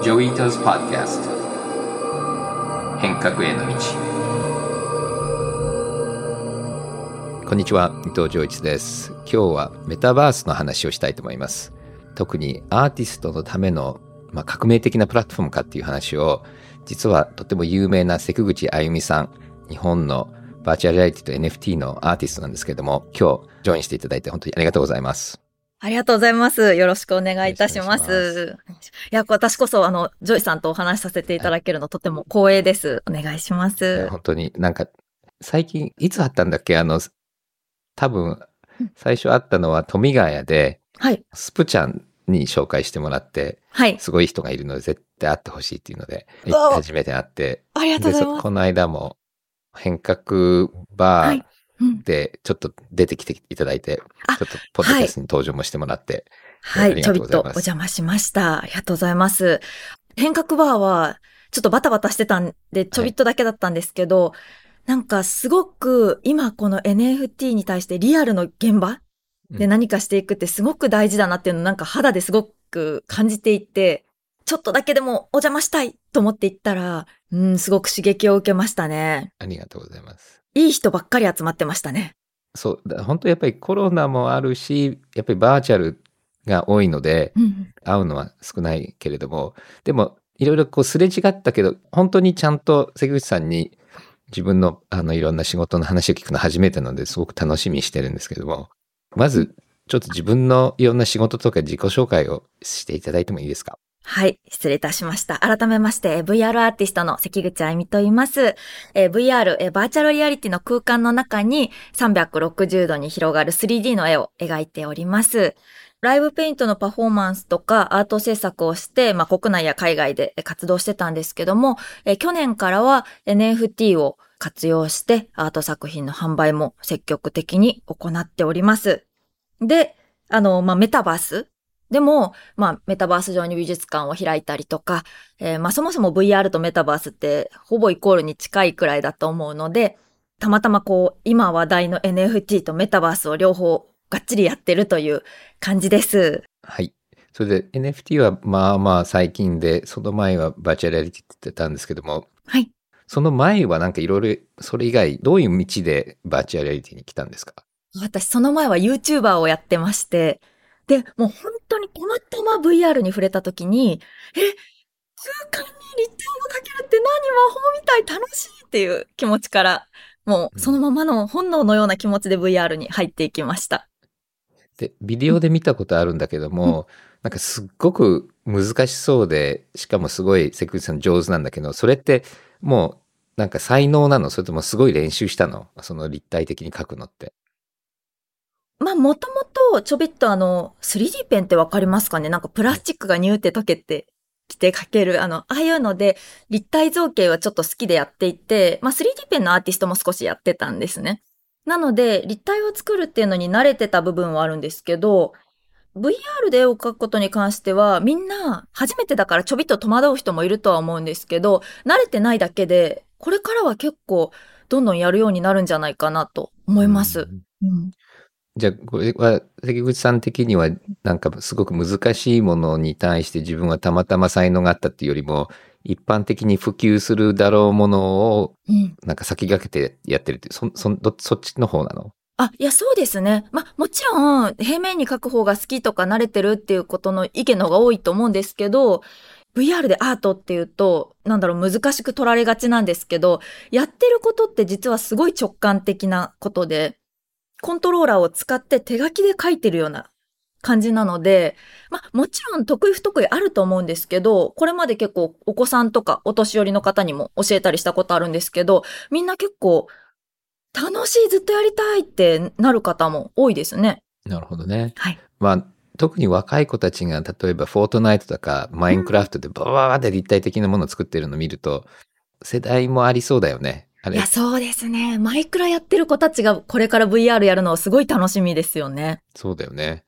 Joi Ito's Podcast 変革への道。こんにちは伊藤穰一です。今日はメタバースの話をしたいと思います。特にアーティストのための、まあ、革命的なプラットフォームかっていう話を実はとても有名な関口あいみさん日本のバーチャルリアリティと NFT のアーティストなんですけれども今日ジョインしていただいて本当にありがとうございます。ありがとうございます。よろしくお願いいたします。ますいや、私こそ、あの、ジョイさんとお話しさせていただけるのとても光栄です。お願いします。本当になんか、最近、いつあったんだっけ？あの、多分、最初あったのは富ヶ谷で、はい。スプちゃんに紹介してもらって、はい。すごい人がいるので、絶対会ってほしいっていうので、初めて会って、ありがとうございます。この間も、変革バー、はいで、ちょっと出てきていただいて、ちょっとポッドキャストに登場もしてもらって、はい、ちょびっとお邪魔しました。ありがとうございます。変革バーは、ちょっとバタバタしてたんで、ちょびっとだけだったんですけど、はい、なんかすごく今この NFT に対してリアルの現場で何かしていくってすごく大事だなっていうのをなんか肌ですごく感じていて、ちょっとだけでもお邪魔したいと思って行ったら、うん、すごく刺激を受けましたね。ありがとうございます。いい人ばっかり集まってましたね。そう、本当やっぱりコロナもあるし、やっぱりバーチャルが多いので、うん、会うのは少ないけれども、でもいろいろこうすれ違ったけど、本当にちゃんと関口さんに自分のあのいろんな仕事の話を聞くの初めてなのですごく楽しみにしてるんですけども、まずちょっと自分のいろんな仕事とか自己紹介をしていただいてもいいですか？はい、失礼いたしました。改めまして、VR アーティストの関口あゆみと言います。え VR、えバーチャルリアリティの空間の中に360度に広がる 3D の絵を描いております。ライブペイントのパフォーマンスとかアート制作をして、まあ、国内や海外で活動してたんですけども、え去年からは NFT を活用してアート作品の販売も積極的に行っております。で、あの、まあ、メタバースでも、まあ、メタバース上に美術館を開いたりとか、えー、まあ、そもそも VR とメタバースってほぼイコールに近いくらいだと思うので、たまたまこう、今話題の NFT とメタバースを両方がっちりやってるという感じです。はい。それで NFT はまあまあ最近で、その前はバーチャルリアリティって言ってたんですけども、はい。その前はなんかいろいろ、それ以外、どういう道でバーチャルリアリティに来たんですか？私、その前は YouTuber をやってまして、で、もう本当にたまたま VR に触れた時に、え、空間に立体をかけるって何魔法みたい楽しいっていう気持ちから、もうそのままの本能のような気持ちで VR に入っていきました。で、ビデオで見たことあるんだけども、うん、なんかすっごく難しそうで、しかもすごいセクリさん上手なんだけど、それってもうなんか才能なの？それともすごい練習したの？その立体的に描くのって。まあ、もともと、ちょびっとあの、3D ペンってわかりますかね？なんかプラスチックがニューって溶けてきて書ける、あの、ああいうので、立体造形はちょっと好きでやっていて、まあ、3D ペンのアーティストも少しやってたんですね。なので、立体を作るっていうのに慣れてた部分はあるんですけど、VR で絵を描くことに関しては、みんな初めてだからちょびっと戸惑う人もいるとは思うんですけど、慣れてないだけで、これからは結構どんどんやるようになるんじゃないかなと思います。うん、うんじゃあ、これは、関口さん的には、なんかすごく難しいものに対して自分はたまたま才能があったっていうよりも、一般的に普及するだろうものを、なんか先駆けてやってるって、うん、そ、そ、そっちの方なの？あ、いや、そうですね。まあ、もちろん、平面に書く方が好きとか慣れてるっていうことの意見の方が多いと思うんですけど、VR でアートっていうと、なんだろう、難しく取られがちなんですけど、やってることって実はすごい直感的なことで、コントローラーを使って手書きで書いてるような感じなので、まあもちろん得意不得意あると思うんですけど、これまで結構お子さんとかお年寄りの方にも教えたりしたことあるんですけど、みんな結構楽しいずっとやりたいってなる方も多いですね。なるほどね。はい。まあ特に若い子たちが例えばフォートナイトとかマインクラフトでバババって立体的なものを作ってるのを見ると、世代もありそうだよね。いや、そうですね。マイクラやってる子たちがこれから VR やるのはすごい楽しみですよね。そうだよね。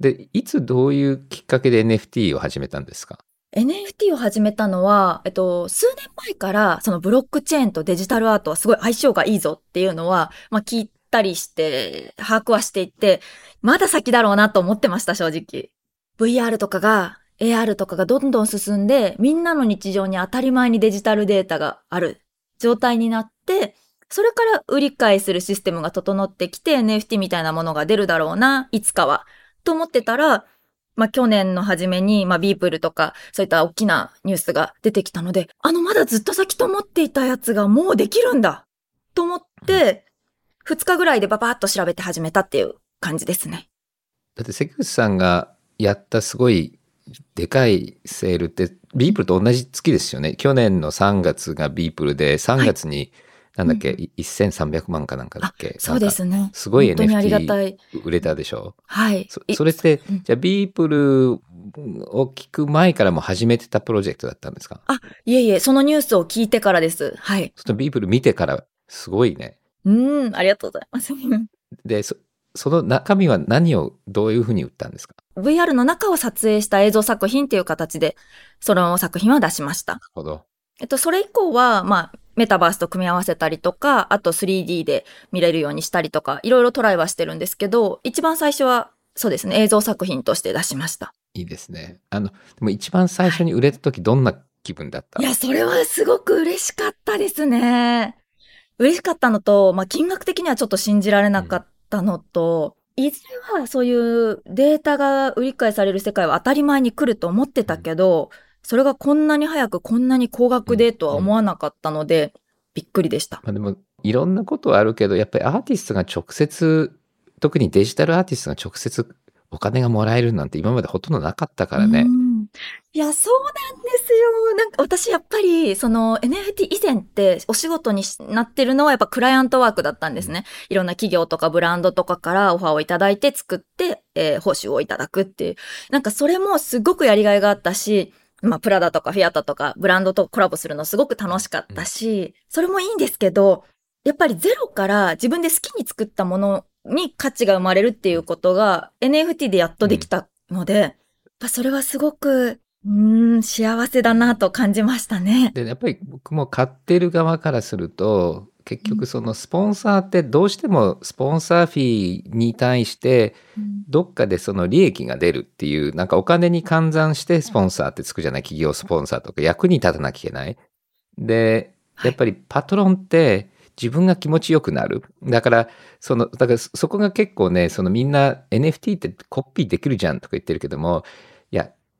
で、いつどういうきっかけで NFT を始めたんですか？NFT を始めたのは、えっと、数年前から、そのブロックチェーンとデジタルアートはすごい相性がいいぞっていうのは、まあ聞いたりして、把握はしていて、まだ先だろうなと思ってました、正直。VR とかが AR とかがどんどん進んで、みんなの日常に当たり前にデジタルデータがある状態になって、それから売り買いするシステムが整ってきて NFT みたいなものが出るだろうな、いつかは。と思ってたら、まあ、去年の初めに、まあ、ビープルとか、そういった大きなニュースが出てきたので、あの、まだずっと先と思っていたやつがもうできるんだと思って、2日ぐらいでババッと調べて始めたっていう感じですね。だって関口さんがやったすごいでかいセールってビープルと同じ月ですよね。去年の3月がビープルで3月に、なんだっけ、うん、1300万かなんかだっけ？そうですね。すごい NFT 売れたでしょ？はいそ。それって、じゃあビープルを聞く前からも始めてたプロジェクトだったんですか？あ、いえいえ、そのニュースを聞いてからです。はい。そのビープル見てからすごいね。うん、ありがとうございます。で、そその中身は何をどういうふうに売ったんですか？?VR の中を撮影した映像作品っていう形で、その作品は出しました。なるほど。えっと、それ以降は、まあ、メタバースと組み合わせたりとか、あと 3D で見れるようにしたりとか、いろいろトライはしてるんですけど、一番最初は、そうですね、映像作品として出しました。いいですね。あの、でも一番最初に売れた時、どんな気分だった、はい、いや、それはすごく嬉しかったですね。嬉しかったのと、まあ、金額的にはちょっと信じられなかったのと、うん、いずれはそういうデータが売り買いされる世界は当たり前に来ると思ってたけど、うんそれがこんなに早くこんなに高額でとは思わなかったので、びっくりでした。まあ、でもいろんなことはあるけどやっぱりアーティストが直接特にデジタルアーティストが直接お金がもらえるなんて今までほとんどなかったからね。いや、そうなんですよ。なんか私やっぱり、その NFT 以前ってお仕事になってるのはやっぱクライアントワークだったんですね。いろんな企業とかブランドとかからオファーをいただいて作って、えー、報酬をいただくっていう。なんかそれもすごくやりがいがあったし、まあ、プラダとかフィアットとかブランドとコラボするのすごく楽しかったし、それもいいんですけど、やっぱりゼロから自分で好きに作ったものに価値が生まれるっていうことが NFT でやっとできたので、やっぱそれはすごく、うん、幸せだなと感じましたね。で、やっぱり僕も買ってる側からすると、結局そのスポンサーってどうしてもスポンサーフィーに対してどっかでその利益が出るっていうなんかお金に換算してスポンサーってつくじゃない企業スポンサーとか役に立たなきゃいけない。でやっぱりパトロンって自分が気持ちよくなる。だからそのだからそこが結構ねそのみんな NFT ってコピーできるじゃんとか言ってるけども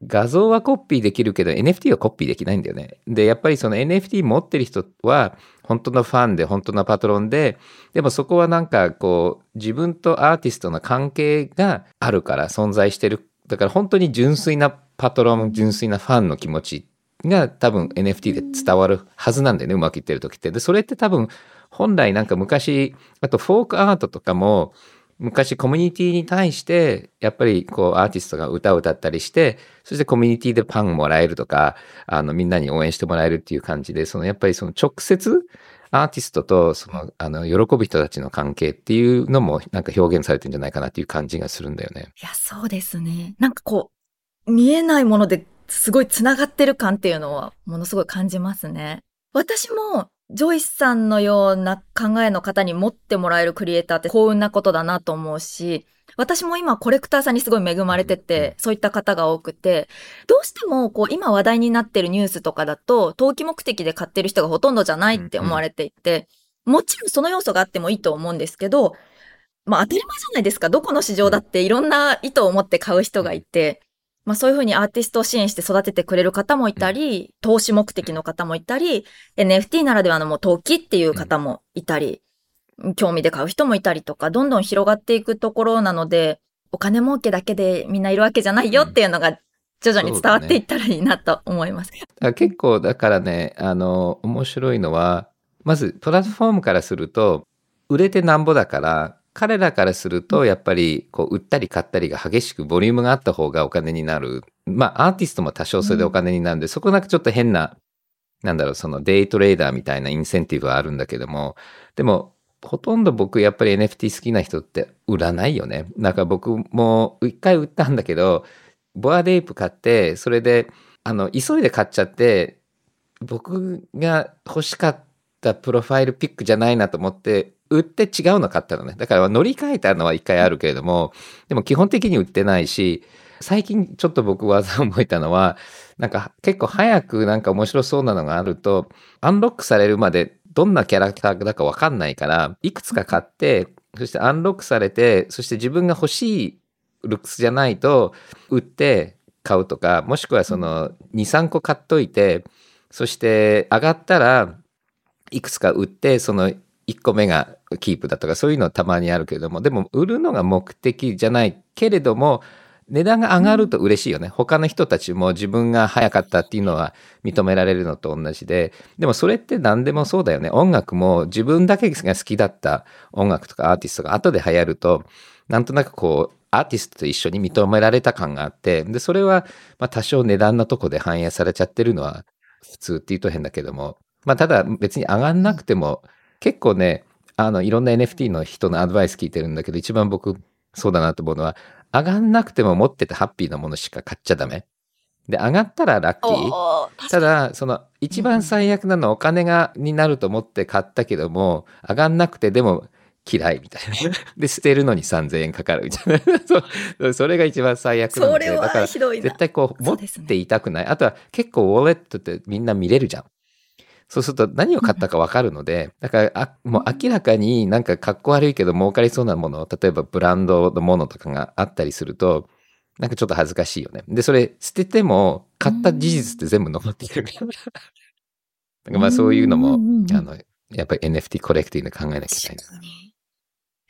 画像はコピーできるけど NFT はコピーできないんだよね。で、やっぱりその NFT 持ってる人は本当のファンで本当のパトロンで、でもそこはなんかこう自分とアーティストの関係があるから存在してる。だから本当に純粋なパトロン、純粋なファンの気持ちが多分 NFT で伝わるはずなんだよね、うまくいってる時って。で、それって多分本来なんか昔、あとフォークアートとかも昔コミュニティに対してやっぱりこうアーティストが歌を歌ったりしてそしてコミュニティでパンもらえるとかあのみんなに応援してもらえるっていう感じでそのやっぱりその直接アーティストとそのあの喜ぶ人たちの関係っていうのもなんか表現されてるんじゃないかなっていう感じがするんだよね。いやそうですね。なんかこう見えないものですごいつながってる感っていうのはものすごい感じますね。私もジョイスさんのような考えの方に持ってもらえるクリエイターって幸運なことだなと思うし、私も今コレクターさんにすごい恵まれてて、そういった方が多くて、どうしてもこう今話題になってるニュースとかだと、投機目的で買ってる人がほとんどじゃないって思われていて、もちろんその要素があってもいいと思うんですけど、まあ当たり前じゃないですか。どこの市場だっていろんな意図を持って買う人がいて、まあそういうふうにアーティストを支援して育ててくれる方もいたり、投資目的の方もいたり、NFT ならではのもう投機っていう方もいたり、興味で買う人もいたりとか、どんどん広がっていくところなので、お金儲けだけでみんないるわけじゃないよっていうのが徐々に伝わっていったらいいなと思います。ね、結構だからね、あの、面白いのは、まずプラットフォームからすると、売れてなんぼだから、彼らからするとやっぱりこう売ったり買ったりが激しくボリュームがあった方がお金になる。まあアーティストも多少それでお金になるんで、うん、そこなんかちょっと変な、なんだろう、そのデイトレーダーみたいなインセンティブはあるんだけども、でもほとんど僕やっぱり NFT 好きな人って売らないよね。なんか僕も一回売ったんだけど、ボアデイプ買って、それであの急いで買っちゃって、僕が欲しかったプロファイルピックじゃないなと思って売って違うの買ったのね。だから乗り換えたのは一回あるけれども、でも基本的に売ってないし、最近ちょっと僕技を覚えたのは、なんか結構早くなんか面白そうなのがあると、アンロックされるまでどんなキャラクターだかわかんないから、いくつか買って、そしてアンロックされて、そして自分が欲しいルックスじゃないと、売って買うとか、もしくはその2、3個買っといて、そして上がったらいくつか売って、その1個目がキープだとかそういうのたまにあるけれどもでも売るのが目的じゃないけれども値段が上がると嬉しいよね、うん、他の人たちも自分が早かったっていうのは認められるのと同じで。でもそれって何でもそうだよね。音楽も自分だけが好きだった音楽とかアーティストが後で流行るとなんとなくこうアーティストと一緒に認められた感があってでそれはま多少値段のとこで反映されちゃってるのは普通って言うと変だけどもまあただ別に上がんなくても、結構ね、あの、いろんな NFT の人のアドバイス聞いてるんだけど、一番僕、そうだなと思うのは、上がんなくても持っててハッピーなものしか買っちゃダメ。で、上がったらラッキー。ただ、その、一番最悪なのはお金が、になると思って買ったけども、上がんなくてでも嫌いみたいな。で、捨てるのに3000円かかるみたいな。そうそれが一番最悪なので。だから、絶対こう、持っていたくない。あとは結構ウォレットってみんな見れるじゃん。そうすると何を買ったかわかるので、だからあ、もう明らかになんか格好悪いけど儲かりそうなもの、例えばブランドのものとかがあったりすると、なんかちょっと恥ずかしいよね。で、それ捨てても買った事実って全部残っているから。なんかまあそういうのも、あの、やっぱり NFT コレクティングで考えなきゃいけない。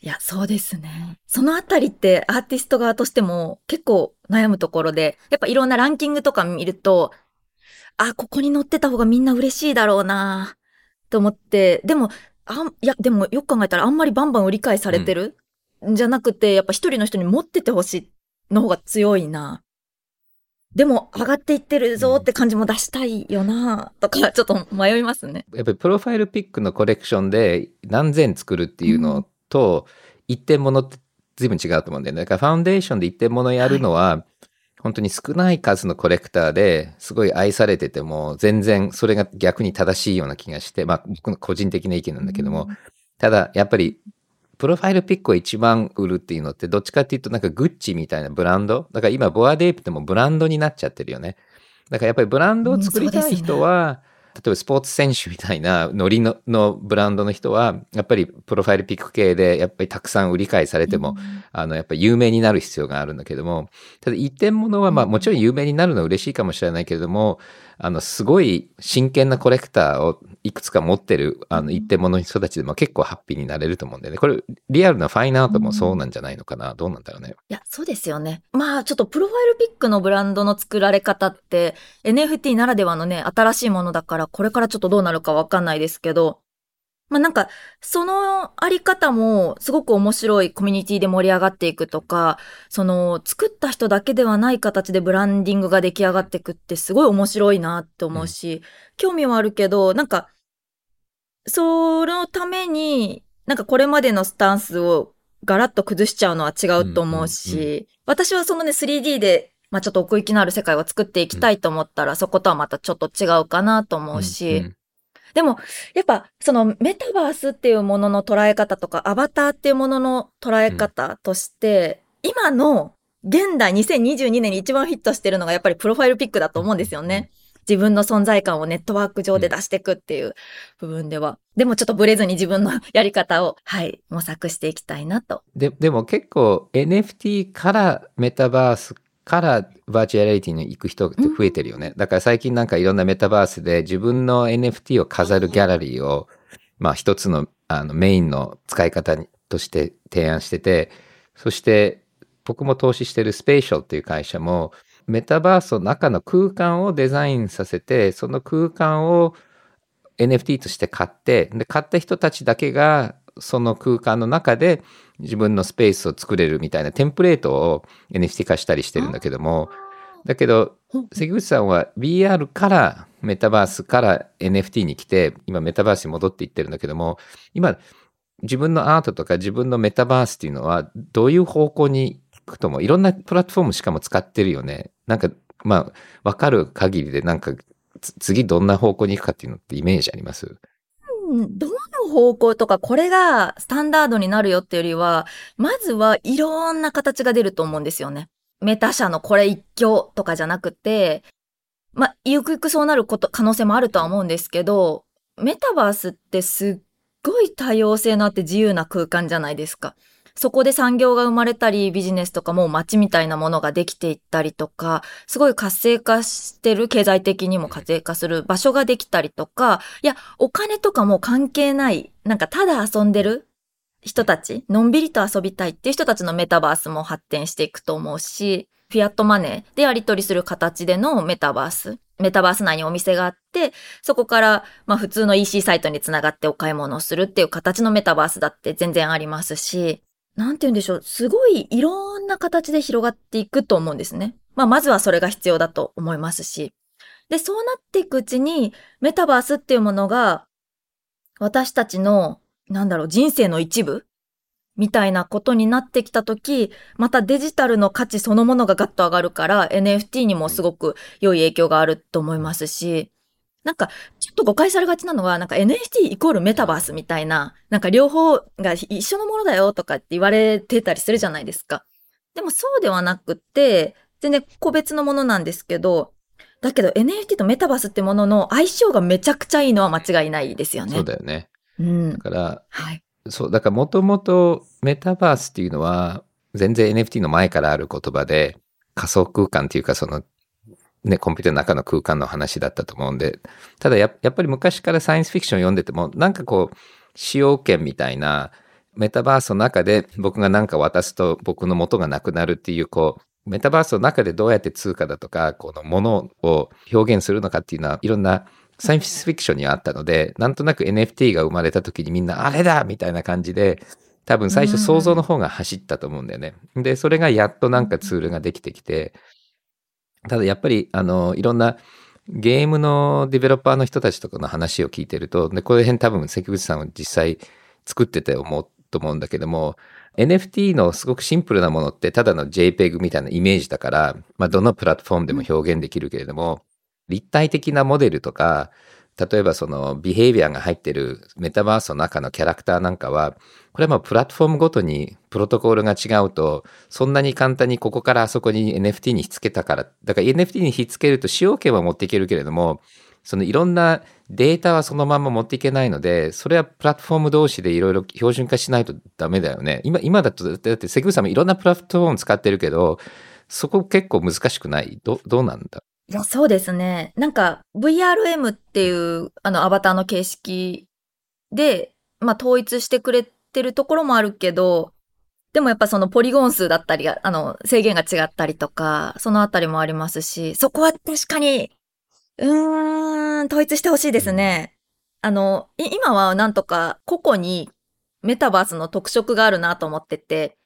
いや、そうですね。そのあたりってアーティスト側としても結構悩むところで、やっぱいろんなランキングとか見ると、あ、ここに載ってた方がみんな嬉しいだろうなと思って、でも、あいや、でもよく考えたらあんまりバンバン売り買いされてる、ん、じゃなくて、やっぱ一人の人に持っててほしいの方が強いな。でも上がっていってるぞって感じも出したいよなとか、ちょっと迷いますね。やっぱりプロファイルピックのコレクションで何千作るっていうのと、一点物って随分違うと思うんだよね。だからファウンデーションで一点物やるのは、はい本当に少ない数のコレクターですごい愛されてても、全然それが逆に正しいような気がして、まあ僕の個人的な意見なんだけども、ただやっぱり profile pic を一番売るっていうのって、どっちかっていうとなんかグッチみたいなブランド？だから今、 Bored Ape でもブランドになっちゃってるよね。だからやっぱりブランドを作りたい人は、例えばスポーツ選手みたいなノリののブランドの人は、やっぱり profile pic 系で、やっぱりたくさん売り買いされても、うん、あの、やっぱり有名になる必要があるんだけども、ただ一点物は、まあもちろん有名になるのは嬉しいかもしれないけれども、あの、すごい真剣なコレクターをいくつか持ってる、あの、一点物の人たちでも結構ハッピーになれると思うんでね。これ、リアルなファインアートもそうなんじゃないのかな？うん、どうなんだろうね。いや、そうですよね。まあ、ちょっとプロファイルピックのブランドの作られ方って、NFT ならではのね、新しいものだから、これからちょっとどうなるかわかんないですけど、まあなんか、そのあり方もすごく面白いコミュニティで盛り上がっていくとか、その作った人だけではない形でブランディングが出来上がっていくってすごい面白いなって思うし、うん、興味はあるけど、なんか、そのために、なんかこれまでのスタンスをガラッと崩しちゃうのは違うと思うし、うんうんうん、私はそのね 3D でまあちょっと奥行きのある世界を作っていきたいと思ったら、そことはまたちょっと違うかなと思うし、うんうん、でも、やっぱ、そのメタバースっていうものの捉え方とか、アバターっていうものの捉え方として、うん、今の現代2022年に一番フィットしてるのがやっぱりプロファイルピックだと思うんですよね。自分の存在感をネットワーク上で出していくっていう部分では。でもちょっとブレずに自分のやり方を、はい、模索していきたいなと。で、でも結構 NFT からメタバースからバーチャルリティに行く人って増えてるよね。だから最近なんかいろんなメタバースで自分の NFT を飾るギャラリーを、まあ一つのあのメインの使い方として提案してて、そして僕も投資してるスペーシャルっていう会社も、メタバースの中の空間をデザインさせて、その空間を NFT として買って、で、買った人たちだけがその空間の中で自分のスペースを作れるみたいなテンプレートを NFT 化したりしてるんだけども、だけど、関口さんは VR からメタバースから NFT に来て、今メタバースに戻っていってるんだけども、今、自分のアートとか自分のメタバースっていうのはどういう方向に行くとも、いろんなプラットフォームしかも使ってるよね。なんか、まあ、わかる限りでなんか、次どんな方向に行くかっていうのってイメージあります？どの方向とかこれがスタンダードになるよっていうよりは、まずはいろんな形が出ると思うんですよね。メタ社のこれ一挙とかじゃなくて、ま、ゆくゆくそうなること、可能性もあるとは思うんですけど、メタバースってすっごい多様性のあって自由な空間じゃないですか。そこで産業が生まれたり、ビジネスとかも街みたいなものができていったりとか、すごい活性化してる、経済的にも活性化する場所ができたりとか、いや、お金とかも関係ない、なんかただ遊んでる人たち、のんびりと遊びたいっていう人たちのメタバースも発展していくと思うし、フィアットマネーでやり取りする形でのメタバース。メタバース内にお店があって、そこから、まあ普通の EC サイトにつながってお買い物をするっていう形のメタバースだって全然ありますし、なんて言うんでしょう、すごいいろんな形で広がっていくと思うんですね。まあ、まずはそれが必要だと思いますし。で、そうなっていくうちに、メタバースっていうものが、私たちの、なんだろう、人生の一部？みたいなことになってきたとき、またデジタルの価値そのものがガッと上がるから、NFT にもすごく良い影響があると思いますし、なんか、ちょっと誤解されがちなのは、なんか NFT イコールメタバースみたいな、なんか両方が一緒のものだよとかって言われてたりするじゃないですか。でもそうではなくて、全然個別のものなんですけど、だけど NFT とメタバースってものの相性がめちゃくちゃいいのは間違いないですよね。そうだよね。うん。だから、はい。そう、だからもともとメタバースっていうのは、全然 NFT の前からある言葉で、仮想空間っていうかそのね、コンピューターの中の空間の話だったと思うんで、ただやっぱり昔からサイエンスフィクション読んでても、なんかこう、使用権みたいな、メタバースの中で僕が何か渡すと僕の元がなくなるっていう、こう、メタバースの中でどうやって通貨だとか、このものを表現するのかっていうのは、いろんなサイエンスフィクションにあったので、なんとなく NFT が生まれた時にみんなあれだみたいな感じで、多分最初想像の方が走ったと思うんだよね。で、それがやっとなんかツールができてきて、ただやっぱり、あの、いろんなゲームのディベロッパーの人たちとかの話を聞いてると、で、この辺多分関口さんは実際作ってて思うと思うんだけども、NFT のすごくシンプルなものってただの JPEG みたいなイメージだから、まあ、どのプラットフォームでも表現できるけれども、立体的なモデルとか、例えばそのビヘイビアが入ってるメタバースの中のキャラクターなんかは、これはまあプラットフォームごとにプロトコールが違うと、そんなに簡単にここからあそこに NFT にひっつけたから、だから NFT にひっつけると使用権は持っていけるけれども、そのいろんなデータはそのまま持っていけないので、それはプラットフォーム同士でいろいろ標準化しないとダメだよね。今、今だと、だって関口さんもいろんなプラットフォーム使ってるけど、そこ結構難しくない？どどうなんだ？いや、そうですね。なんか VRM っていうあのアバターの形式で、まあ統一してくれてるところもあるけど、でもやっぱそのポリゴン数だったり、あの制限が違ったりとか、そのあたりもありますし、そこは確かに、うーん、統一してほしいですね。あの、今はなんとか個々にメタバースの特色があるなと思ってて、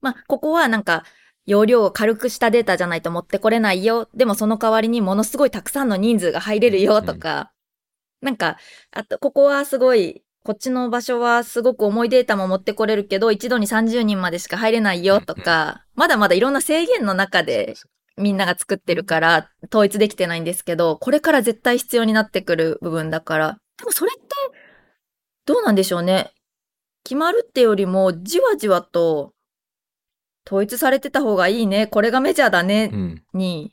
まあ、ここはなんか、容量を軽くしたデータじゃないと持ってこれないよ。でもその代わりにものすごいたくさんの人数が入れるよとか、うん、なんか、あと、ここはすごい、こっちの場所はすごく重いデータも持ってこれるけど、一度に30人までしか入れないよとか、まだまだいろんな制限の中でみんなが作ってるから統一できてないんですけど、これから絶対必要になってくる部分だから。でもそれって、どうなんでしょうね。決まるってよりも、じわじわと統一されてた方がいいね、これがメジャーだね、に、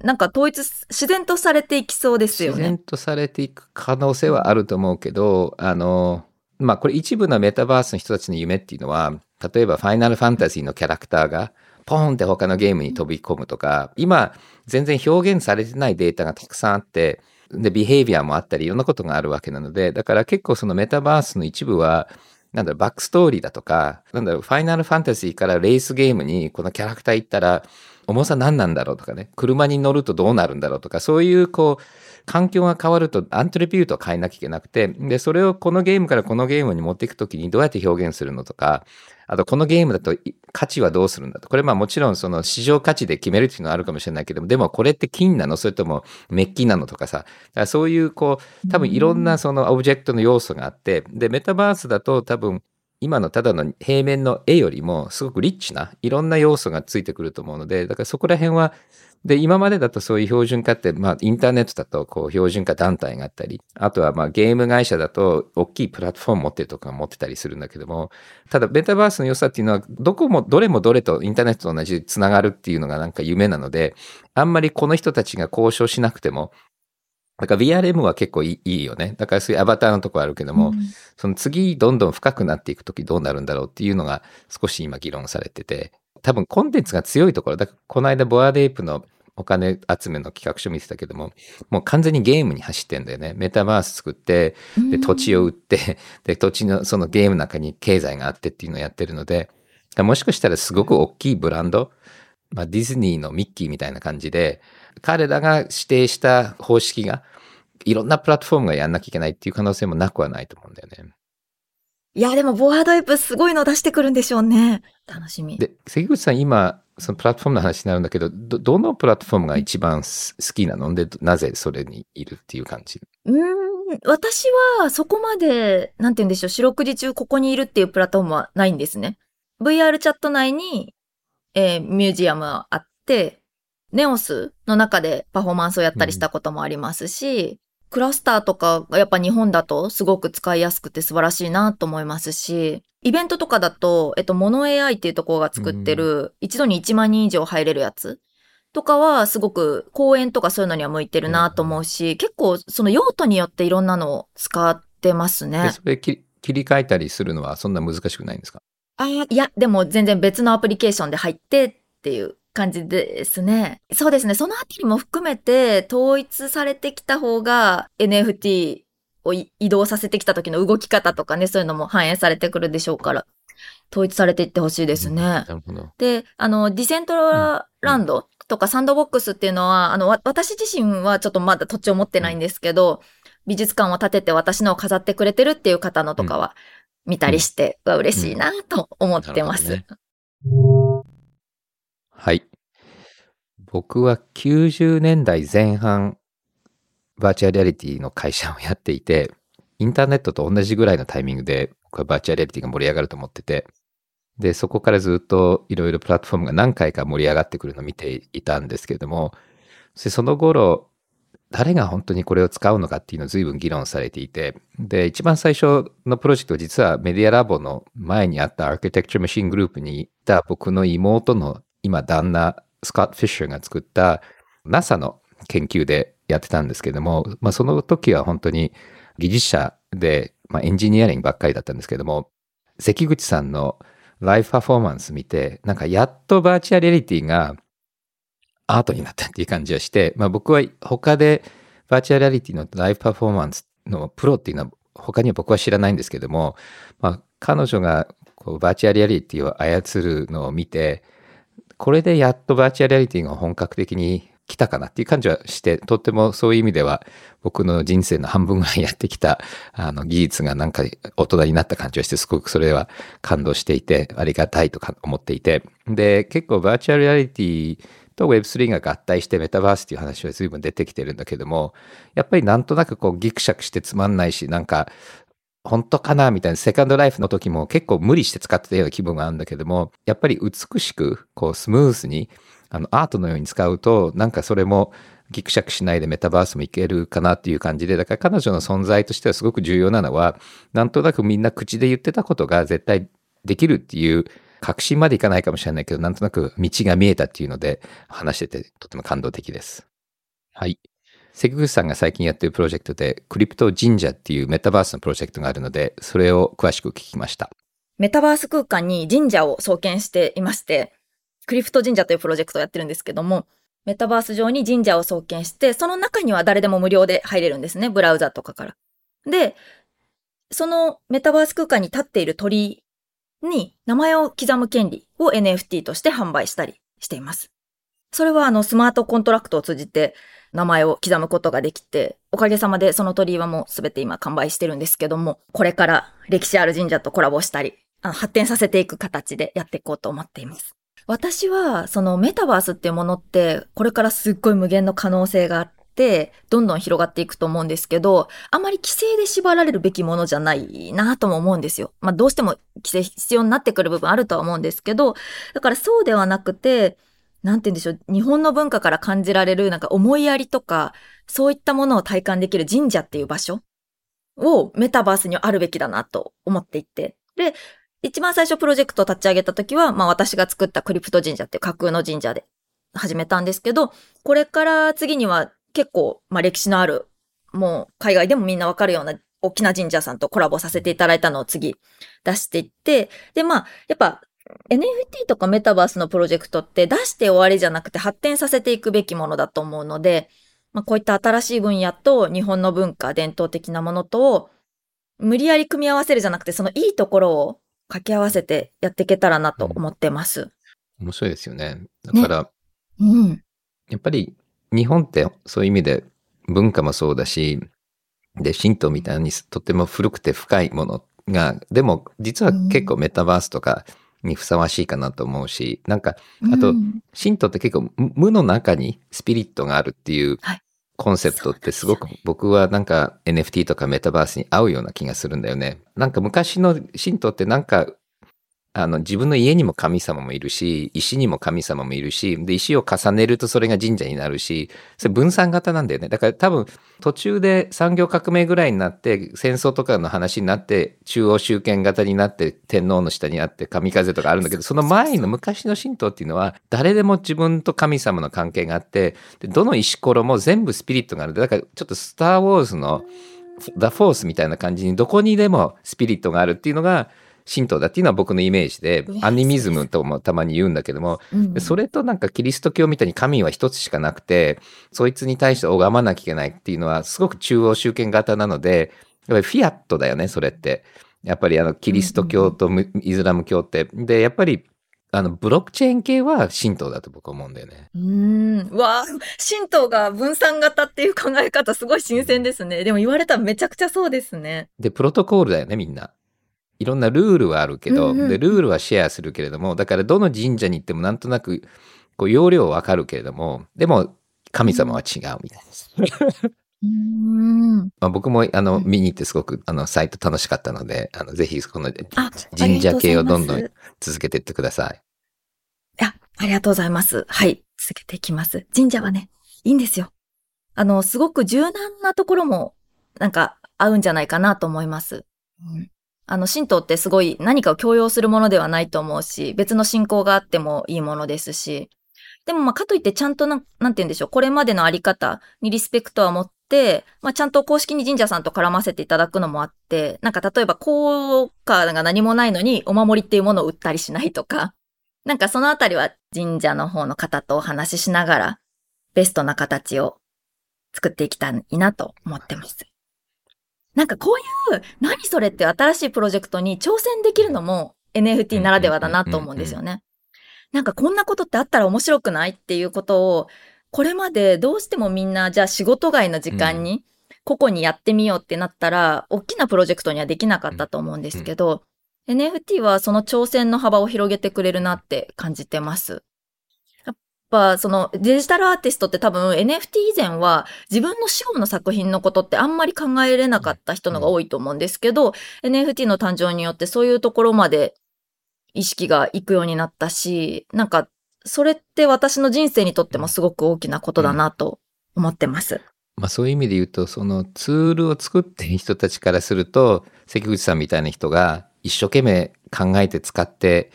うん、なんか統一、自然とされていきそうですよね。自然とされていく可能性はあると思うけど、あの、まあこれ一部のメタバースの人たちの夢っていうのは、例えばファイナルファンタジーのキャラクターが、ポーンって他のゲームに飛び込むとか、今、全然表現されてないデータがたくさんあって、で、ビヘイビアもあったり、いろんなことがあるわけなので、だから結構そのメタバースの一部は、なんだろ、バックストーリーだとか、なんだろ、ファイナルファンタジーからレースゲームにこのキャラクター行ったら、重さ何なんだろうとかね、車に乗るとどうなるんだろうとか、そういうこう、環境が変わるとアントリビュートを変えなきゃいけなくて、で、それをこのゲームからこのゲームに持っていくときにどうやって表現するのとか、あとこのゲームだと価値はどうするんだと。これまあもちろんその市場価値で決めるっていうのはあるかもしれないけども、でもこれって金なの？それともメッキなのとかさ。かそういうこう、多分いろんなそのオブジェクトの要素があって、で、メタバースだと多分今のただの平面の絵よりもすごくリッチないろんな要素がついてくると思うので、だからそこら辺はで、今までだとそういう標準化って、まあ、インターネットだと、こう、標準化団体があったり、あとは、まあ、ゲーム会社だと、大きいプラットフォーム持ってるとか持ってたりするんだけども、ただ、メタバースの良さっていうのは、どこも、どれもどれとインターネットと同じで繋がるっていうのがなんか夢なので、あんまりこの人たちが交渉しなくても、だから VRM は結構いいよね。だからそういうアバターのとこあるけども、うん、その次どんどん深くなっていくときどうなるんだろうっていうのが少し今議論されてて、多分コンテンツが強いところ、だからこの間ボアデイプのお金集めの企画書見てたけども、もう完全にゲームに走ってんだよね。メタバース作って、で、土地を売って、で、土地のそのゲームの中に経済があってっていうのをやってるので、もしかしたらすごく大きいブランド、まあ、ディズニーのミッキーみたいな感じで、彼らが指定した方式が、いろんなプラットフォームがやんなきゃいけないっていう可能性もなくはないと思うんだよね。いや、でも、ボワードエップすごいの出してくるんでしょうね。楽しみ。で、関口さん今、そのプラットフォームの話になるんだけど、ど、どのプラットフォームが一番好きなの？で、なぜそれにいるっていう感じうん、私はそこまで、なんて言うんでしょう、四六時中ここにいるっていうプラットフォームはないんですね。VR チャット内に、えー、ミュージアムはあって、ネオスの中でパフォーマンスをやったりしたこともありますし、クラスターとかがやっぱ日本だとすごく使いやすくて素晴らしいなと思いますし、イベントとかだと、えっと、モノ AI っていうところが作ってる、一度に1万人以上入れるやつとかはすごく公演とかそういうのには向いてるなと思うし、結構その用途によっていろんなのを使ってますね。それ切り替えたりするのはそんな難しくないんですか？あいや、でも全然別のアプリケーションで入ってっていう感じですね。そうですね。そのあたりも含めて統一されてきた方が NFT を移動させてきた時の動き方とかね、そういうのも反映されてくるでしょうから、統一されていってほしいですね。で、あの、ディセントラランドとかサンドボックスっていうのは、あの、私自身はちょっとまだ土地を持ってないんですけど、美術館を建てて私のを飾ってくれてるっていう方のとかは見たりして、うん、嬉しいなと思ってます。ね、はい。僕は90年代前半、バーチャルリアリティの会社をやっていて、インターネットと同じぐらいのタイミングで、僕はバーチャルリアリティが盛り上がると思ってて、で、そこからずっといろいろプラットフォームが何回か盛り上がってくるのを見ていたんですけれども、その頃、誰が本当にこれを使うのかっていうのを随分議論されていて、で、一番最初のプロジェクト実はメディアラボの前にあったアーキテクチャマシングループにいた僕の妹の今旦那、スコット・フィッシャーが作った NASA の研究でやってたんですけども、まあ、その時は本当に技術者で、まあ、エンジニアリングばっかりだったんですけども、関口さんのライブパフォーマンス見て、なんかやっとバーチャルリアリティがアートになったっていう感じがして、まあ、僕は他でバーチャルリアリティのライブパフォーマンスのプロっていうのは他には僕は知らないんですけども、まあ、彼女がこうバーチャルリアリティを操るのを見て、これでやっとバーチャルリアリティが本格的に来たかなっていう感じはして、とってもそういう意味では僕の人生の半分ぐらいやってきたあの技術がなんか大人になった感じがして、すごくそれは感動していて、ありがたいとか思っていて。で、結構バーチャルリアリティと Web3 が合体してメタバースっていう話は随分出てきてるんだけども、やっぱりなんとなくこうギクシャクしてつまんないし、なんか本当かなみたいな、セカンドライフの時も結構無理して使ってたような気分があるんだけども、やっぱり美しく、こうスムースに、あの、アートのように使うと、なんかそれもギクシャクしないでメタバースもいけるかなっていう感じで、だから彼女の存在としてはすごく重要なのは、なんとなくみんな口で言ってたことが絶対できるっていう確信までいかないかもしれないけど、なんとなく道が見えたっていうので話しててとても感動的です。はい。関口さんが最近やっているプロジェクトで、クリプト神社っていうメタバースのプロジェクトがあるので、それを詳しく聞きました。メタバース空間に神社を創建していまして、クリプト神社というプロジェクトをやってるんですけども、メタバース上に神社を創建して、その中には誰でも無料で入れるんですね。ブラウザとかから。で、そのメタバース空間に立っている鳥に名前を刻む権利を NFT として販売したりしています。それはあのスマートコントラクトを通じて名前を刻むことができて、おかげさまでその鳥居はもうすべて今完売してるんですけども、これから歴史ある神社とコラボしたり、あの発展させていく形でやっていこうと思っています。私は、そのメタバースっていうものって、これからすっごい無限の可能性があってどんどん広がっていくと思うんですけど、あまり規制で縛られるべきものじゃないなとも思うんですよ。まあどうしても規制必要になってくる部分あるとは思うんですけど、だからそうではなくて、なんて言うんでしょう、日本の文化から感じられるなんか思いやりとか、そういったものを体感できる神社っていう場所をメタバースにあるべきだなと思っていて。で、一番最初プロジェクトを立ち上げた時は、まあ私が作ったクリプト神社っていう架空の神社で始めたんですけど、これから次には結構、まあ歴史のある、もう海外でもみんなわかるような大きな神社さんとコラボさせていただいたのを次出していって、で、まあ、やっぱ NFT とかメタバースのプロジェクトって出して終わりじゃなくて発展させていくべきものだと思うので、まあ、こういった新しい分野と日本の文化、伝統的なものと無理やり組み合わせるじゃなくて、そのいいところを掛け合わせてやっていけたらなと思ってます。うん、面白いですよね。だから、ね、うん、やっぱり日本ってそういう意味で文化もそうだし、で、神道みたいにとっても古くて深いものが、でも実は結構メタバースとかにふさわしいかなと思うし、なんか、あと、神道って結構無の中にスピリットがあるっていうコンセプトってすごく僕はなんか NFT とかメタバースに合うような気がするんだよね。なんか昔の神道ってなんかあの、自分の家にも神様もいるし、石にも神様もいるし、で、石を重ねるとそれが神社になるし、それ分散型なんだよね。だから多分、途中で産業革命ぐらいになって、戦争とかの話になって、中央集権型になって、天皇の下にあって、神風とかあるんだけど、その前の昔の神道っていうのは、誰でも自分と神様の関係があって、でどの石ころも全部スピリットがある。だから、ちょっとスター・ウォーズの、ザ・フォースみたいな感じにどこにでもスピリットがあるっていうのが神道だっていうのは僕のイメージで、アニミズムともたまに言うんだけども、それとなんかキリスト教みたいに神は一つしかなくて、そいつに対して拝まなきゃいけないっていうのはすごく中央集権型なので、やっぱりフィアットだよね、それって。やっぱりあの、キリスト教とイスラム教って。で、やっぱりあの、ブロックチェーン系は神道だと僕は思うんだよね。うん。わあ、神道が分散型っていう考え方すごい新鮮ですね。でも言われたらめちゃくちゃそうですね。で、プロトコールだよね、みんな。いろんなルールはあるけど、うんうん、で、ルールはシェアするけれども、だからどの神社に行ってもなんとなく、こう、要領わかるけれども、でも、神様は違うみたいです。まあ、僕もあの見に行ってすごくあのサイト楽しかったので、あのぜひこの神社系をどんどん続けていってください。あ、ありがとうございます。はい、続けていきます。神社はね、いいんですよ。あの、すごく柔軟なところもなんか合うんじゃないかなと思います。うん、あの、神道ってすごい何かを強要するものではないと思うし、別の信仰があってもいいものですし、でもまあ、かといってちゃんとな、なんて言うんでしょう、これまでのあり方にリスペクトは持って、まあ、ちゃんと公式に神社さんと絡ませていただくのもあって、なんか例えば効果が何もないのにお守りっていうものを売ったりしないとか、なんかそのあたりは神社の方の方とお話ししながら、ベストな形を作っていきたいなと思ってます。なんかこういう、何それって新しいプロジェクトに挑戦できるのも NFT ならではだなと思うんですよね。なんかこんなことってあったら面白くないっていうことを、これまでどうしてもみんな、じゃあ仕事外の時間に、個々にやってみようってなったら、大きなプロジェクトにはできなかったと思うんですけど、NFT はその挑戦の幅を広げてくれるなって感じてます。ぱ、そのデジタルアーティストって多分 NFT 以前は自分の死後の作品のことってあんまり考えれなかった人のが多いと思うんですけど、NFT の誕生によってそういうところまで意識がいくようになったし、なんかそれって私の人生にとってもすごく大きなことだなと思ってます。まあそういう意味で言うと、そのツールを作ってる人たちからすると、関口さんみたいな人が一生懸命考えて使って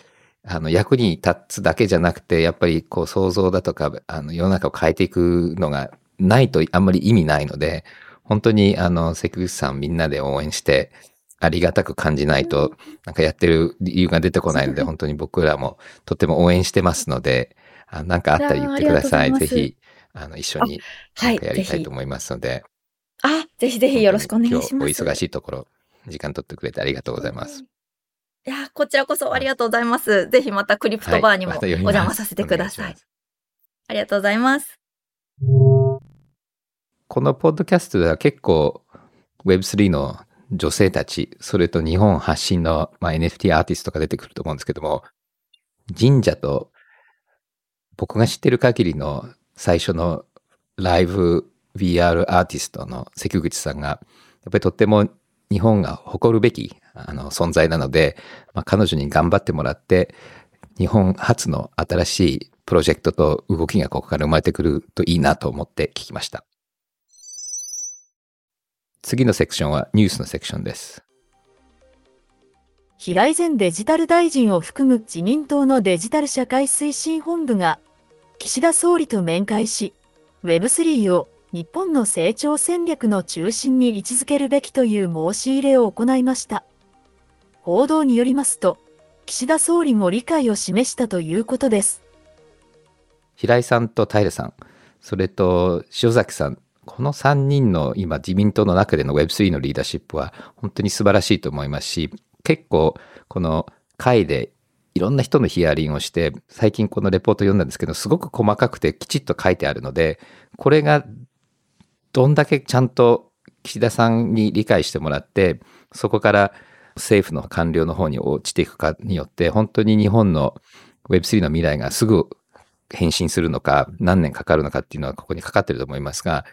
あの、役に立つだけじゃなくて、やっぱりこう想像だとか、あの、世の中を変えていくのがないとあんまり意味ないので、本当にあの、関口さんみんなで応援して、ありがたく感じないと、なんかやってる理由が出てこないので、本当に僕らもとっても応援してますので、あなんかあったら言ってください。ぜひ、あの、一緒になんかやりたいと思いますので。あ、ぜひぜひよろしくお願いします。お忙しいところ、時間取ってくれてありがとうございます。いや、こちらこそありがとうございます。ぜひまたクリプトバーにもお邪魔させてください。はい、ありがとうございます。このポッドキャストでは結構 Web3 の女性たち、それと日本発信の、まあ、NFT アーティストが出てくると思うんですけども、神社と僕が知ってる限りの最初のライブ VR アーティストの関口さんが、やっぱりとっても日本が誇るべきあの存在なので、まあ、彼女に頑張ってもらって、日本初の新しいプロジェクトと動きがここから生まれてくるといいなと思って聞きました。次のセクションはニュースのセクションです。平井前デジタル大臣を含む自民党のデジタル社会推進本部が岸田総理と面会し、Web3 を日本の成長戦略の中心に位置づけるべきという申し入れを行いました。報道によりますと、岸田総理も理解を示したということです。平井さんと平さん、それと塩崎さん、この3人の今自民党の中での Web3 のリーダーシップは本当に素晴らしいと思いますし、結構この会でいろんな人のヒアリングをして、最近このレポート読んだんですけど、すごく細かくてきちっと書いてあるので、これがどんだけちゃんと岸田さんに理解してもらって、そこから政府の官僚の方に落ちていくかによって、本当に日本の Web3 の未来がすぐ変身するのか、何年かかるのかっていうのはここにかかってると思いますが、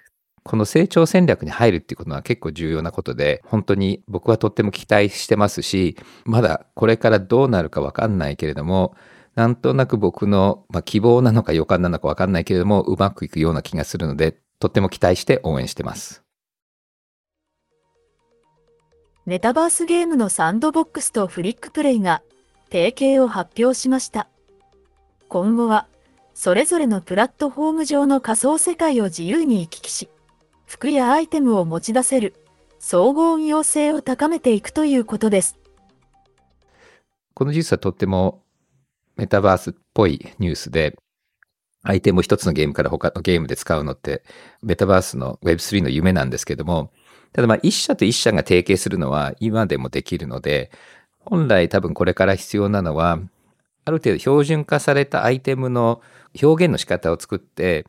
この成長戦略に入るっていうことは結構重要なことで、本当に僕はとっても期待してますし、まだこれからどうなるかわかんないけれども、なんとなく僕の、まあ、希望なのか予感なのかわかんないけれども、うまくいくような気がするので、とっても期待して応援してます。メタバースゲームのサンドボックスとフリックプレイが提携を発表しました。今後はそれぞれのプラットフォーム上の仮想世界を自由に行き来し、服やアイテムを持ち出せる総合運用性を高めていくということです。このニュースはとってもメタバースっぽいニュースで、アイテムを一つのゲームから他のゲームで使うのって、メタバースの Web3 の夢なんですけども、ただまあ一社と一社が提携するのは今でもできるので、本来多分これから必要なのは、ある程度標準化されたアイテムの表現の仕方を作って、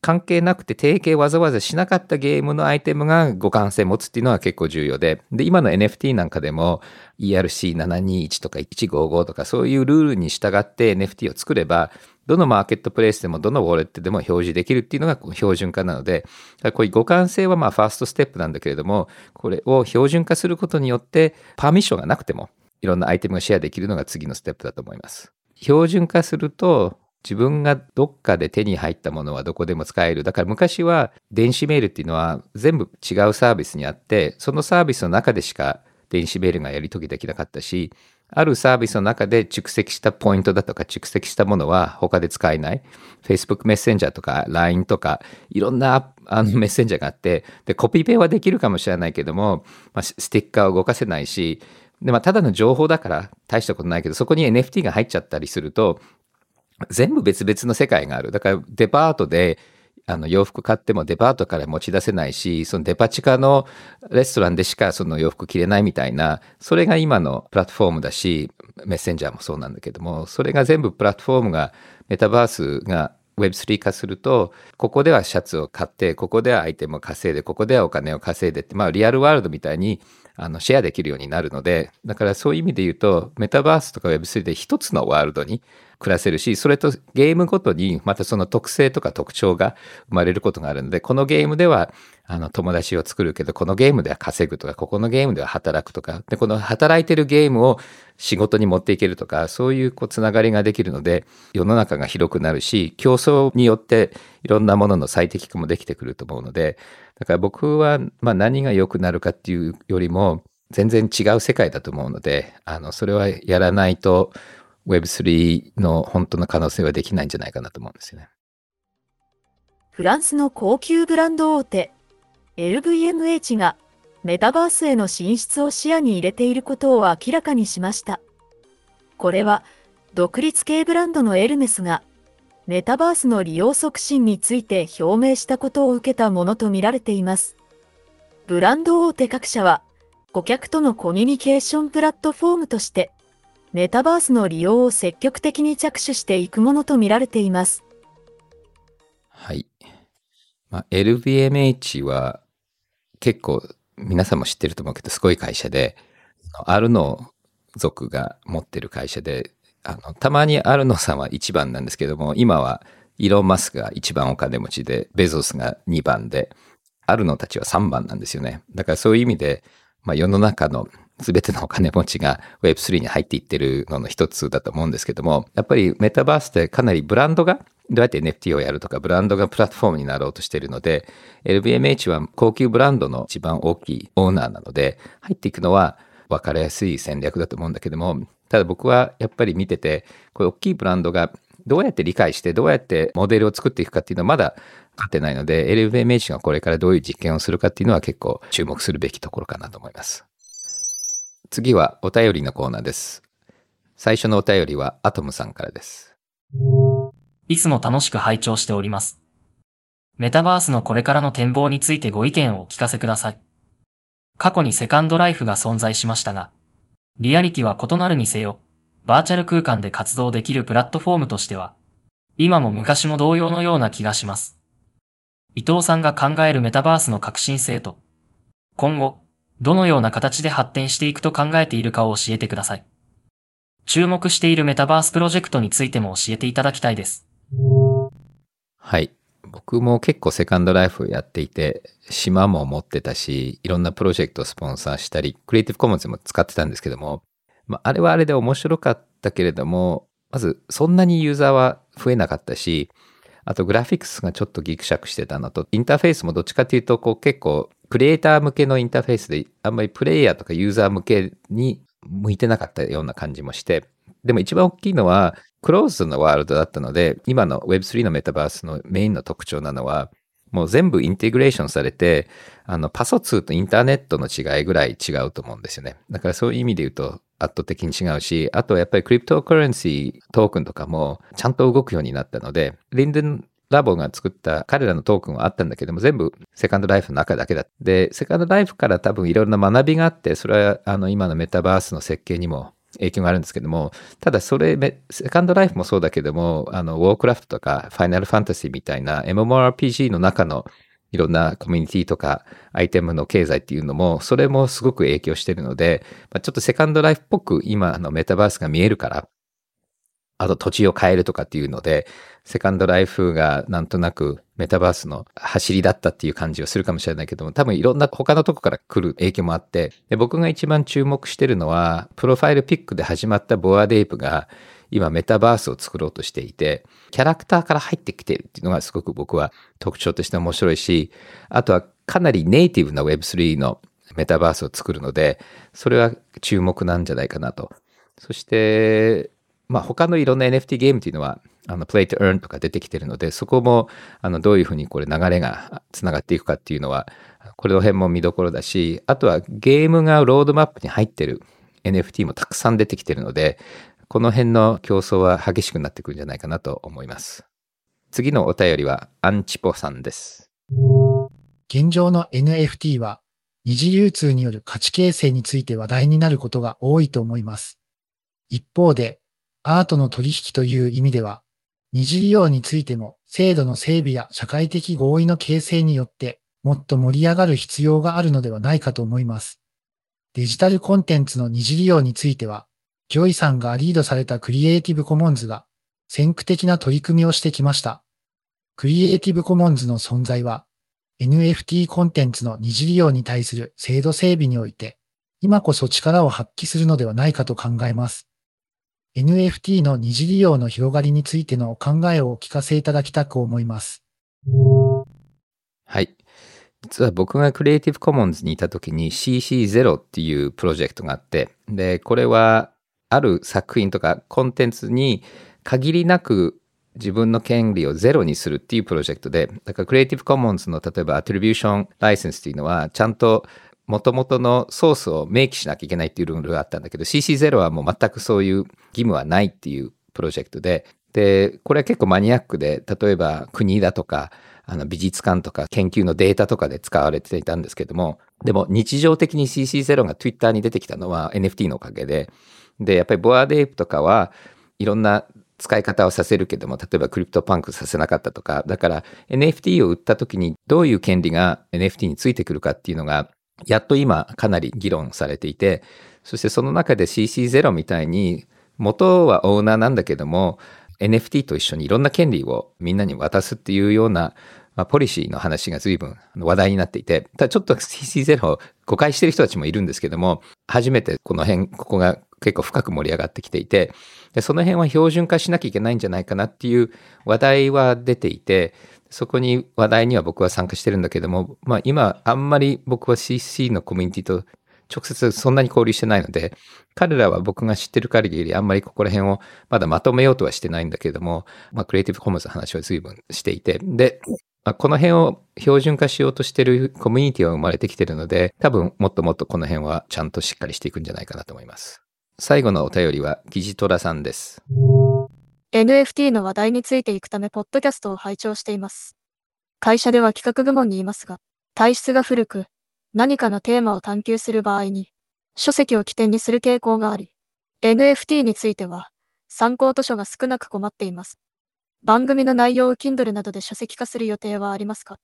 関係なくて提携わざわざしなかったゲームのアイテムが互換性持つっていうのは結構重要で、で、今の NFT なんかでも ERC721 とか155とかそういうルールに従って NFT を作れば、どのマーケットプレイスでもどのウォレットでも表示できるっていうのが標準化なので、こういう互換性はまあファーストステップなんだけれども、これを標準化することによってパーミッションがなくてもいろんなアイテムがシェアできるのが次のステップだと思います。標準化すると自分がどっかで手に入ったものはどこでも使える。だから昔は電子メールっていうのは全部違うサービスにあって、そのサービスの中でしか電子メールがやり遂げできなかったし、あるサービスの中で蓄積したポイントだとか蓄積したものは他で使えない。Facebook メッセンジャーとか LINE とかいろんなあのメッセンジャーがあって、で、コピペはできるかもしれないけども、まあ、スティッカーを動かせないし、で、まあ、ただの情報だから大したことないけど、そこに NFT が入っちゃったりすると、全部別々の世界がある。だからデパートであの洋服買ってもデパートから持ち出せないし、そのデパ地下のレストランでしかその洋服着れないみたいな、それが今のプラットフォームだし、メッセンジャーもそうなんだけども、それが全部プラットフォームが、メタバースが Web3 化すると、ここではシャツを買って、ここではアイテムを稼いで、ここではお金を稼いでって、まあリアルワールドみたいにあのシェアできるようになるので、だからそういう意味で言うと、メタバースとか Web3 で一つのワールドに暮らせるし、それとゲームごとにまたその特性とか特徴が生まれることがあるので、このゲームではあの友達を作るけど、このゲームでは稼ぐとか、ここのゲームでは働くとか、で、この働いてるゲームを仕事に持っていけるとか、そういうこうつながりができるので、世の中が広くなるし、競争によっていろんなものの最適化もできてくると思うので、だから僕はまあ何が良くなるかっていうよりも、全然違う世界だと思うので、あの、それはやらないと、Web3 の本当の可能性はできないんじゃないかなと思うんですよね。フランスの高級ブランド大手 LVMH がメタバースへの進出を視野に入れていることを明らかにしました。これは独立系ブランドのエルメスがメタバースの利用促進について表明したことを受けたものとみられています。ブランド大手各社は顧客とのコミュニケーションプラットフォームとしてメタバースの利用を積極的に着手していくものとみられています。はい。まあ、LVMH は結構皆さんも知ってると思うけど、すごい会社で、アルノ族が持ってる会社で、あの、たまにアルノさんは1番なんですけども、今はイロン・マスクが一番お金持ちで、ベゾスが2番で、あるのたちは3番なんですよね。だからそういう意味で、まあ、世の中の全てのお金持ちが Web3 に入っていってるのの一つだと思うんですけども、やっぱりメタバースってかなりブランドがどうやって NFT をやるとか、ブランドがプラットフォームになろうとしているので、LVMH は高級ブランドの一番大きいオーナーなので、入っていくのは分かりやすい戦略だと思うんだけども、ただ僕はやっぱり見てて、こういう大きいブランドがどうやって理解して、どうやってモデルを作っていくかっていうのはまだ勝てないので、LVMH がこれからどういう実験をするかっていうのは結構注目するべきところかなと思います。次はお便りのコーナーです。最初のお便りはアトムさんからです。いつも楽しく拝聴しております。メタバースのこれからの展望についてご意見をお聞かせください。過去にセカンドライフが存在しましたが、リアリティは異なるにせよ、バーチャル空間で活動できるプラットフォームとしては、今も昔も同様のような気がします。伊藤さんが考えるメタバースの革新性と、今後、どのような形で発展していくと考えているかを教えてください。注目しているメタバースプロジェクトについても教えていただきたいです。はい。僕も結構セカンドライフやっていて、島も持ってたし、いろんなプロジェクトをスポンサーしたり、クリエイティブコモンズも使ってたんですけども、まあ、あれはあれで面白かったけれども、まずそんなにユーザーは増えなかったし、あとグラフィックスがちょっとギクシャクしてたのと、インターフェースもどっちかというと、こう結構クリエイター向けのインターフェースで、あんまりプレイヤーとかユーザー向けに向いてなかったような感じもして、でも一番大きいのは、クローズのワールドだったので、今の Web3 のメタバースのメインの特徴なのは、もう全部インテグレーションされて、あの、パソ2とインターネットの違いぐらい違うと思うんですよね。だからそういう意味で言うと圧倒的に違うし、あとやっぱりクリプトカレンシートークンとかもちゃんと動くようになったので、リンデンラボが作った彼らのトークンはあったんだけども、全部セカンドライフの中だけだ。で、セカンドライフから多分いろんな学びがあって、それはあの今のメタバースの設計にも影響があるんですけども、ただそれ、セカンドライフもそうだけども、あの、ウォークラフトとか、ファイナルファンタジーみたいな MMORPG の中のいろんなコミュニティとかアイテムの経済っていうのも、それもすごく影響してるので、まあ、ちょっとセカンドライフっぽく今のメタバースが見えるから、あと土地を変えるとかっていうので、セカンドライフがなんとなくメタバースの走りだったっていう感じをするかもしれないけども、多分いろんな他のとこから来る影響もあって、で僕が一番注目してるのは、プロファイルピックで始まったボアデイプが、今メタバースを作ろうとしていて、キャラクターから入ってきてるっていうのがすごく僕は特徴として面白いし、あとはかなりネイティブな Web3 のメタバースを作るので、それは注目なんじゃないかなと。そして、まあ、他のいろんな NFT ゲームっていうのは、あの、play to earn とか出てきてるので、そこも、あの、どういうふうにこれ流れがつながっていくかっていうのは、これの辺も見どころだし、あとはゲームがロードマップに入ってる NFT もたくさん出てきてるので、この辺の競争は激しくなってくるんじゃないかなと思います。次のお便りはアンチポさんです。現状の NFT は二次流通による価値形成について話題になることが多いと思います。一方で、アートの取引という意味では、二次利用についても制度の整備や社会的合意の形成によってもっと盛り上がる必要があるのではないかと思います。デジタルコンテンツの二次利用については、ジョイさんがリードされたクリエイティブコモンズが先駆的な取り組みをしてきました。クリエイティブコモンズの存在は NFT コンテンツの二次利用に対する制度整備において今こそ力を発揮するのではないかと考えます。NFT の二次利用の広がりについてのお考えをお聞かせいただきたく思います。はい。実は僕がクリエイティブコモンズにいた時に CC0 っていうプロジェクトがあって、で、これはある作品とかコンテンツに限りなく自分の権利をゼロにするっていうプロジェクトで、だからクリエイティブコモンズの例えばアトリビューションライセンスっていうのはちゃんと元々のソースを明記しなきゃいけないっていうルールがあったんだけど CC0 はもう全くそういう義務はないっていうプロジェクトで、で、これは結構マニアックで、例えば国だとか、あの美術館とか研究のデータとかで使われていたんですけども、でも日常的に CC0 が Twitter に出てきたのは NFT のおかげで、で、やっぱり Bored Ape とかはいろんな使い方をさせるけども、例えばクリプトパンクさせなかったとか、だから NFT を売った時にどういう権利が NFT についてくるかっていうのが、やっと今かなり議論されていて、そしてその中で CC0 みたいに、元はオーナーなんだけども、NFT と一緒にいろんな権利をみんなに渡すっていうようなまあ、ポリシーの話が随分話題になっていて、ただちょっと CC0 を誤解してる人たちもいるんですけども、初めてこの辺、ここが結構深く盛り上がってきていて、でその辺は標準化しなきゃいけないんじゃないかなっていう話題は出ていて、そこに話題には僕は参加してるんだけども、まあ今あんまり僕は CC のコミュニティと直接そんなに交流してないので、彼らは僕が知ってる限りあんまりここら辺をまだまとめようとはしてないんだけども、まあクリエイティブコモンズの話は随分していて、で、まあ、この辺を標準化しようとしてるコミュニティは生まれてきてるので、多分もっともっとこの辺はちゃんとしっかりしていくんじゃないかなと思います。最後のお便りは、キジトラさんです。NFT の話題についていくため、ポッドキャストを拝聴しています。会社では企画部門にいますが、体質が古く、何かのテーマを探求する場合に、書籍を起点にする傾向があり、NFT については、参考図書が少なく困っています。番組の内容を Kindle などで書籍化する予定はありますか？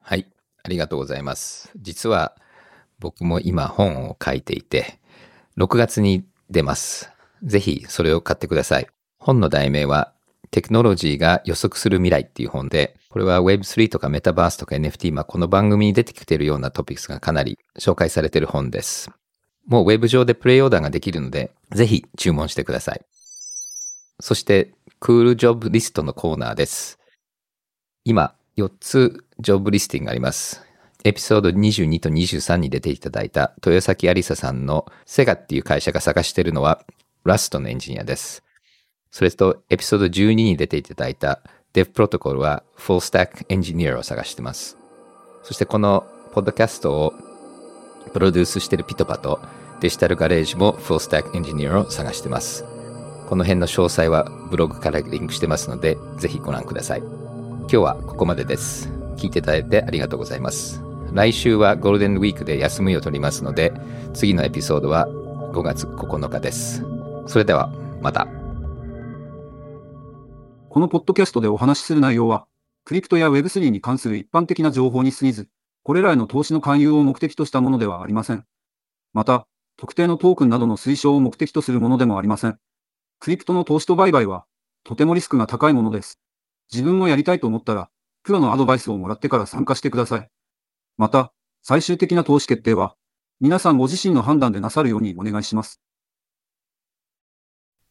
はい、ありがとうございます。実は僕も今本を書いていて、6月に出ます。ぜひそれを買ってください。本の題名はテクノロジーが予測する未来っていう本で、これは Web3 とかメタバースとか NFT、まあ、この番組に出てきているようなトピックスがかなり紹介されている本です。もう Web 上でプレイオーダーができるので、ぜひ注文してください。そして、クールジョブリストのコーナーです。今、4つジョブリスティングがあります。エピソード22と23に出ていただいた豊崎ありささんのセガっていう会社が探しているのはラストのエンジニアです。それとエピソード12に出ていただいた Dev プロトコルは Full Stack Engineer を探してます。そしてこのポッドキャストをプロデュースしているピトパとデジタルガレージも Full Stack Engineer を探してます。この辺の詳細はブログからリンクしてますので、ぜひご覧ください。今日はここまでです。聞いていただいてありがとうございます。来週はゴールデンウィークで休みを取りますので、次のエピソードは5月9日です。それでは、また。このポッドキャストでお話しする内容は、クリプトや Web3 に関する一般的な情報に過ぎず、これらへの投資の勧誘を目的としたものではありません。また、特定のトークンなどの推奨を目的とするものでもありません。クリプトの投資と売買は、とてもリスクが高いものです。自分もやりたいと思ったら、プロのアドバイスをもらってから参加してください。また、最終的な投資決定は、皆さんご自身の判断でなさるようにお願いします。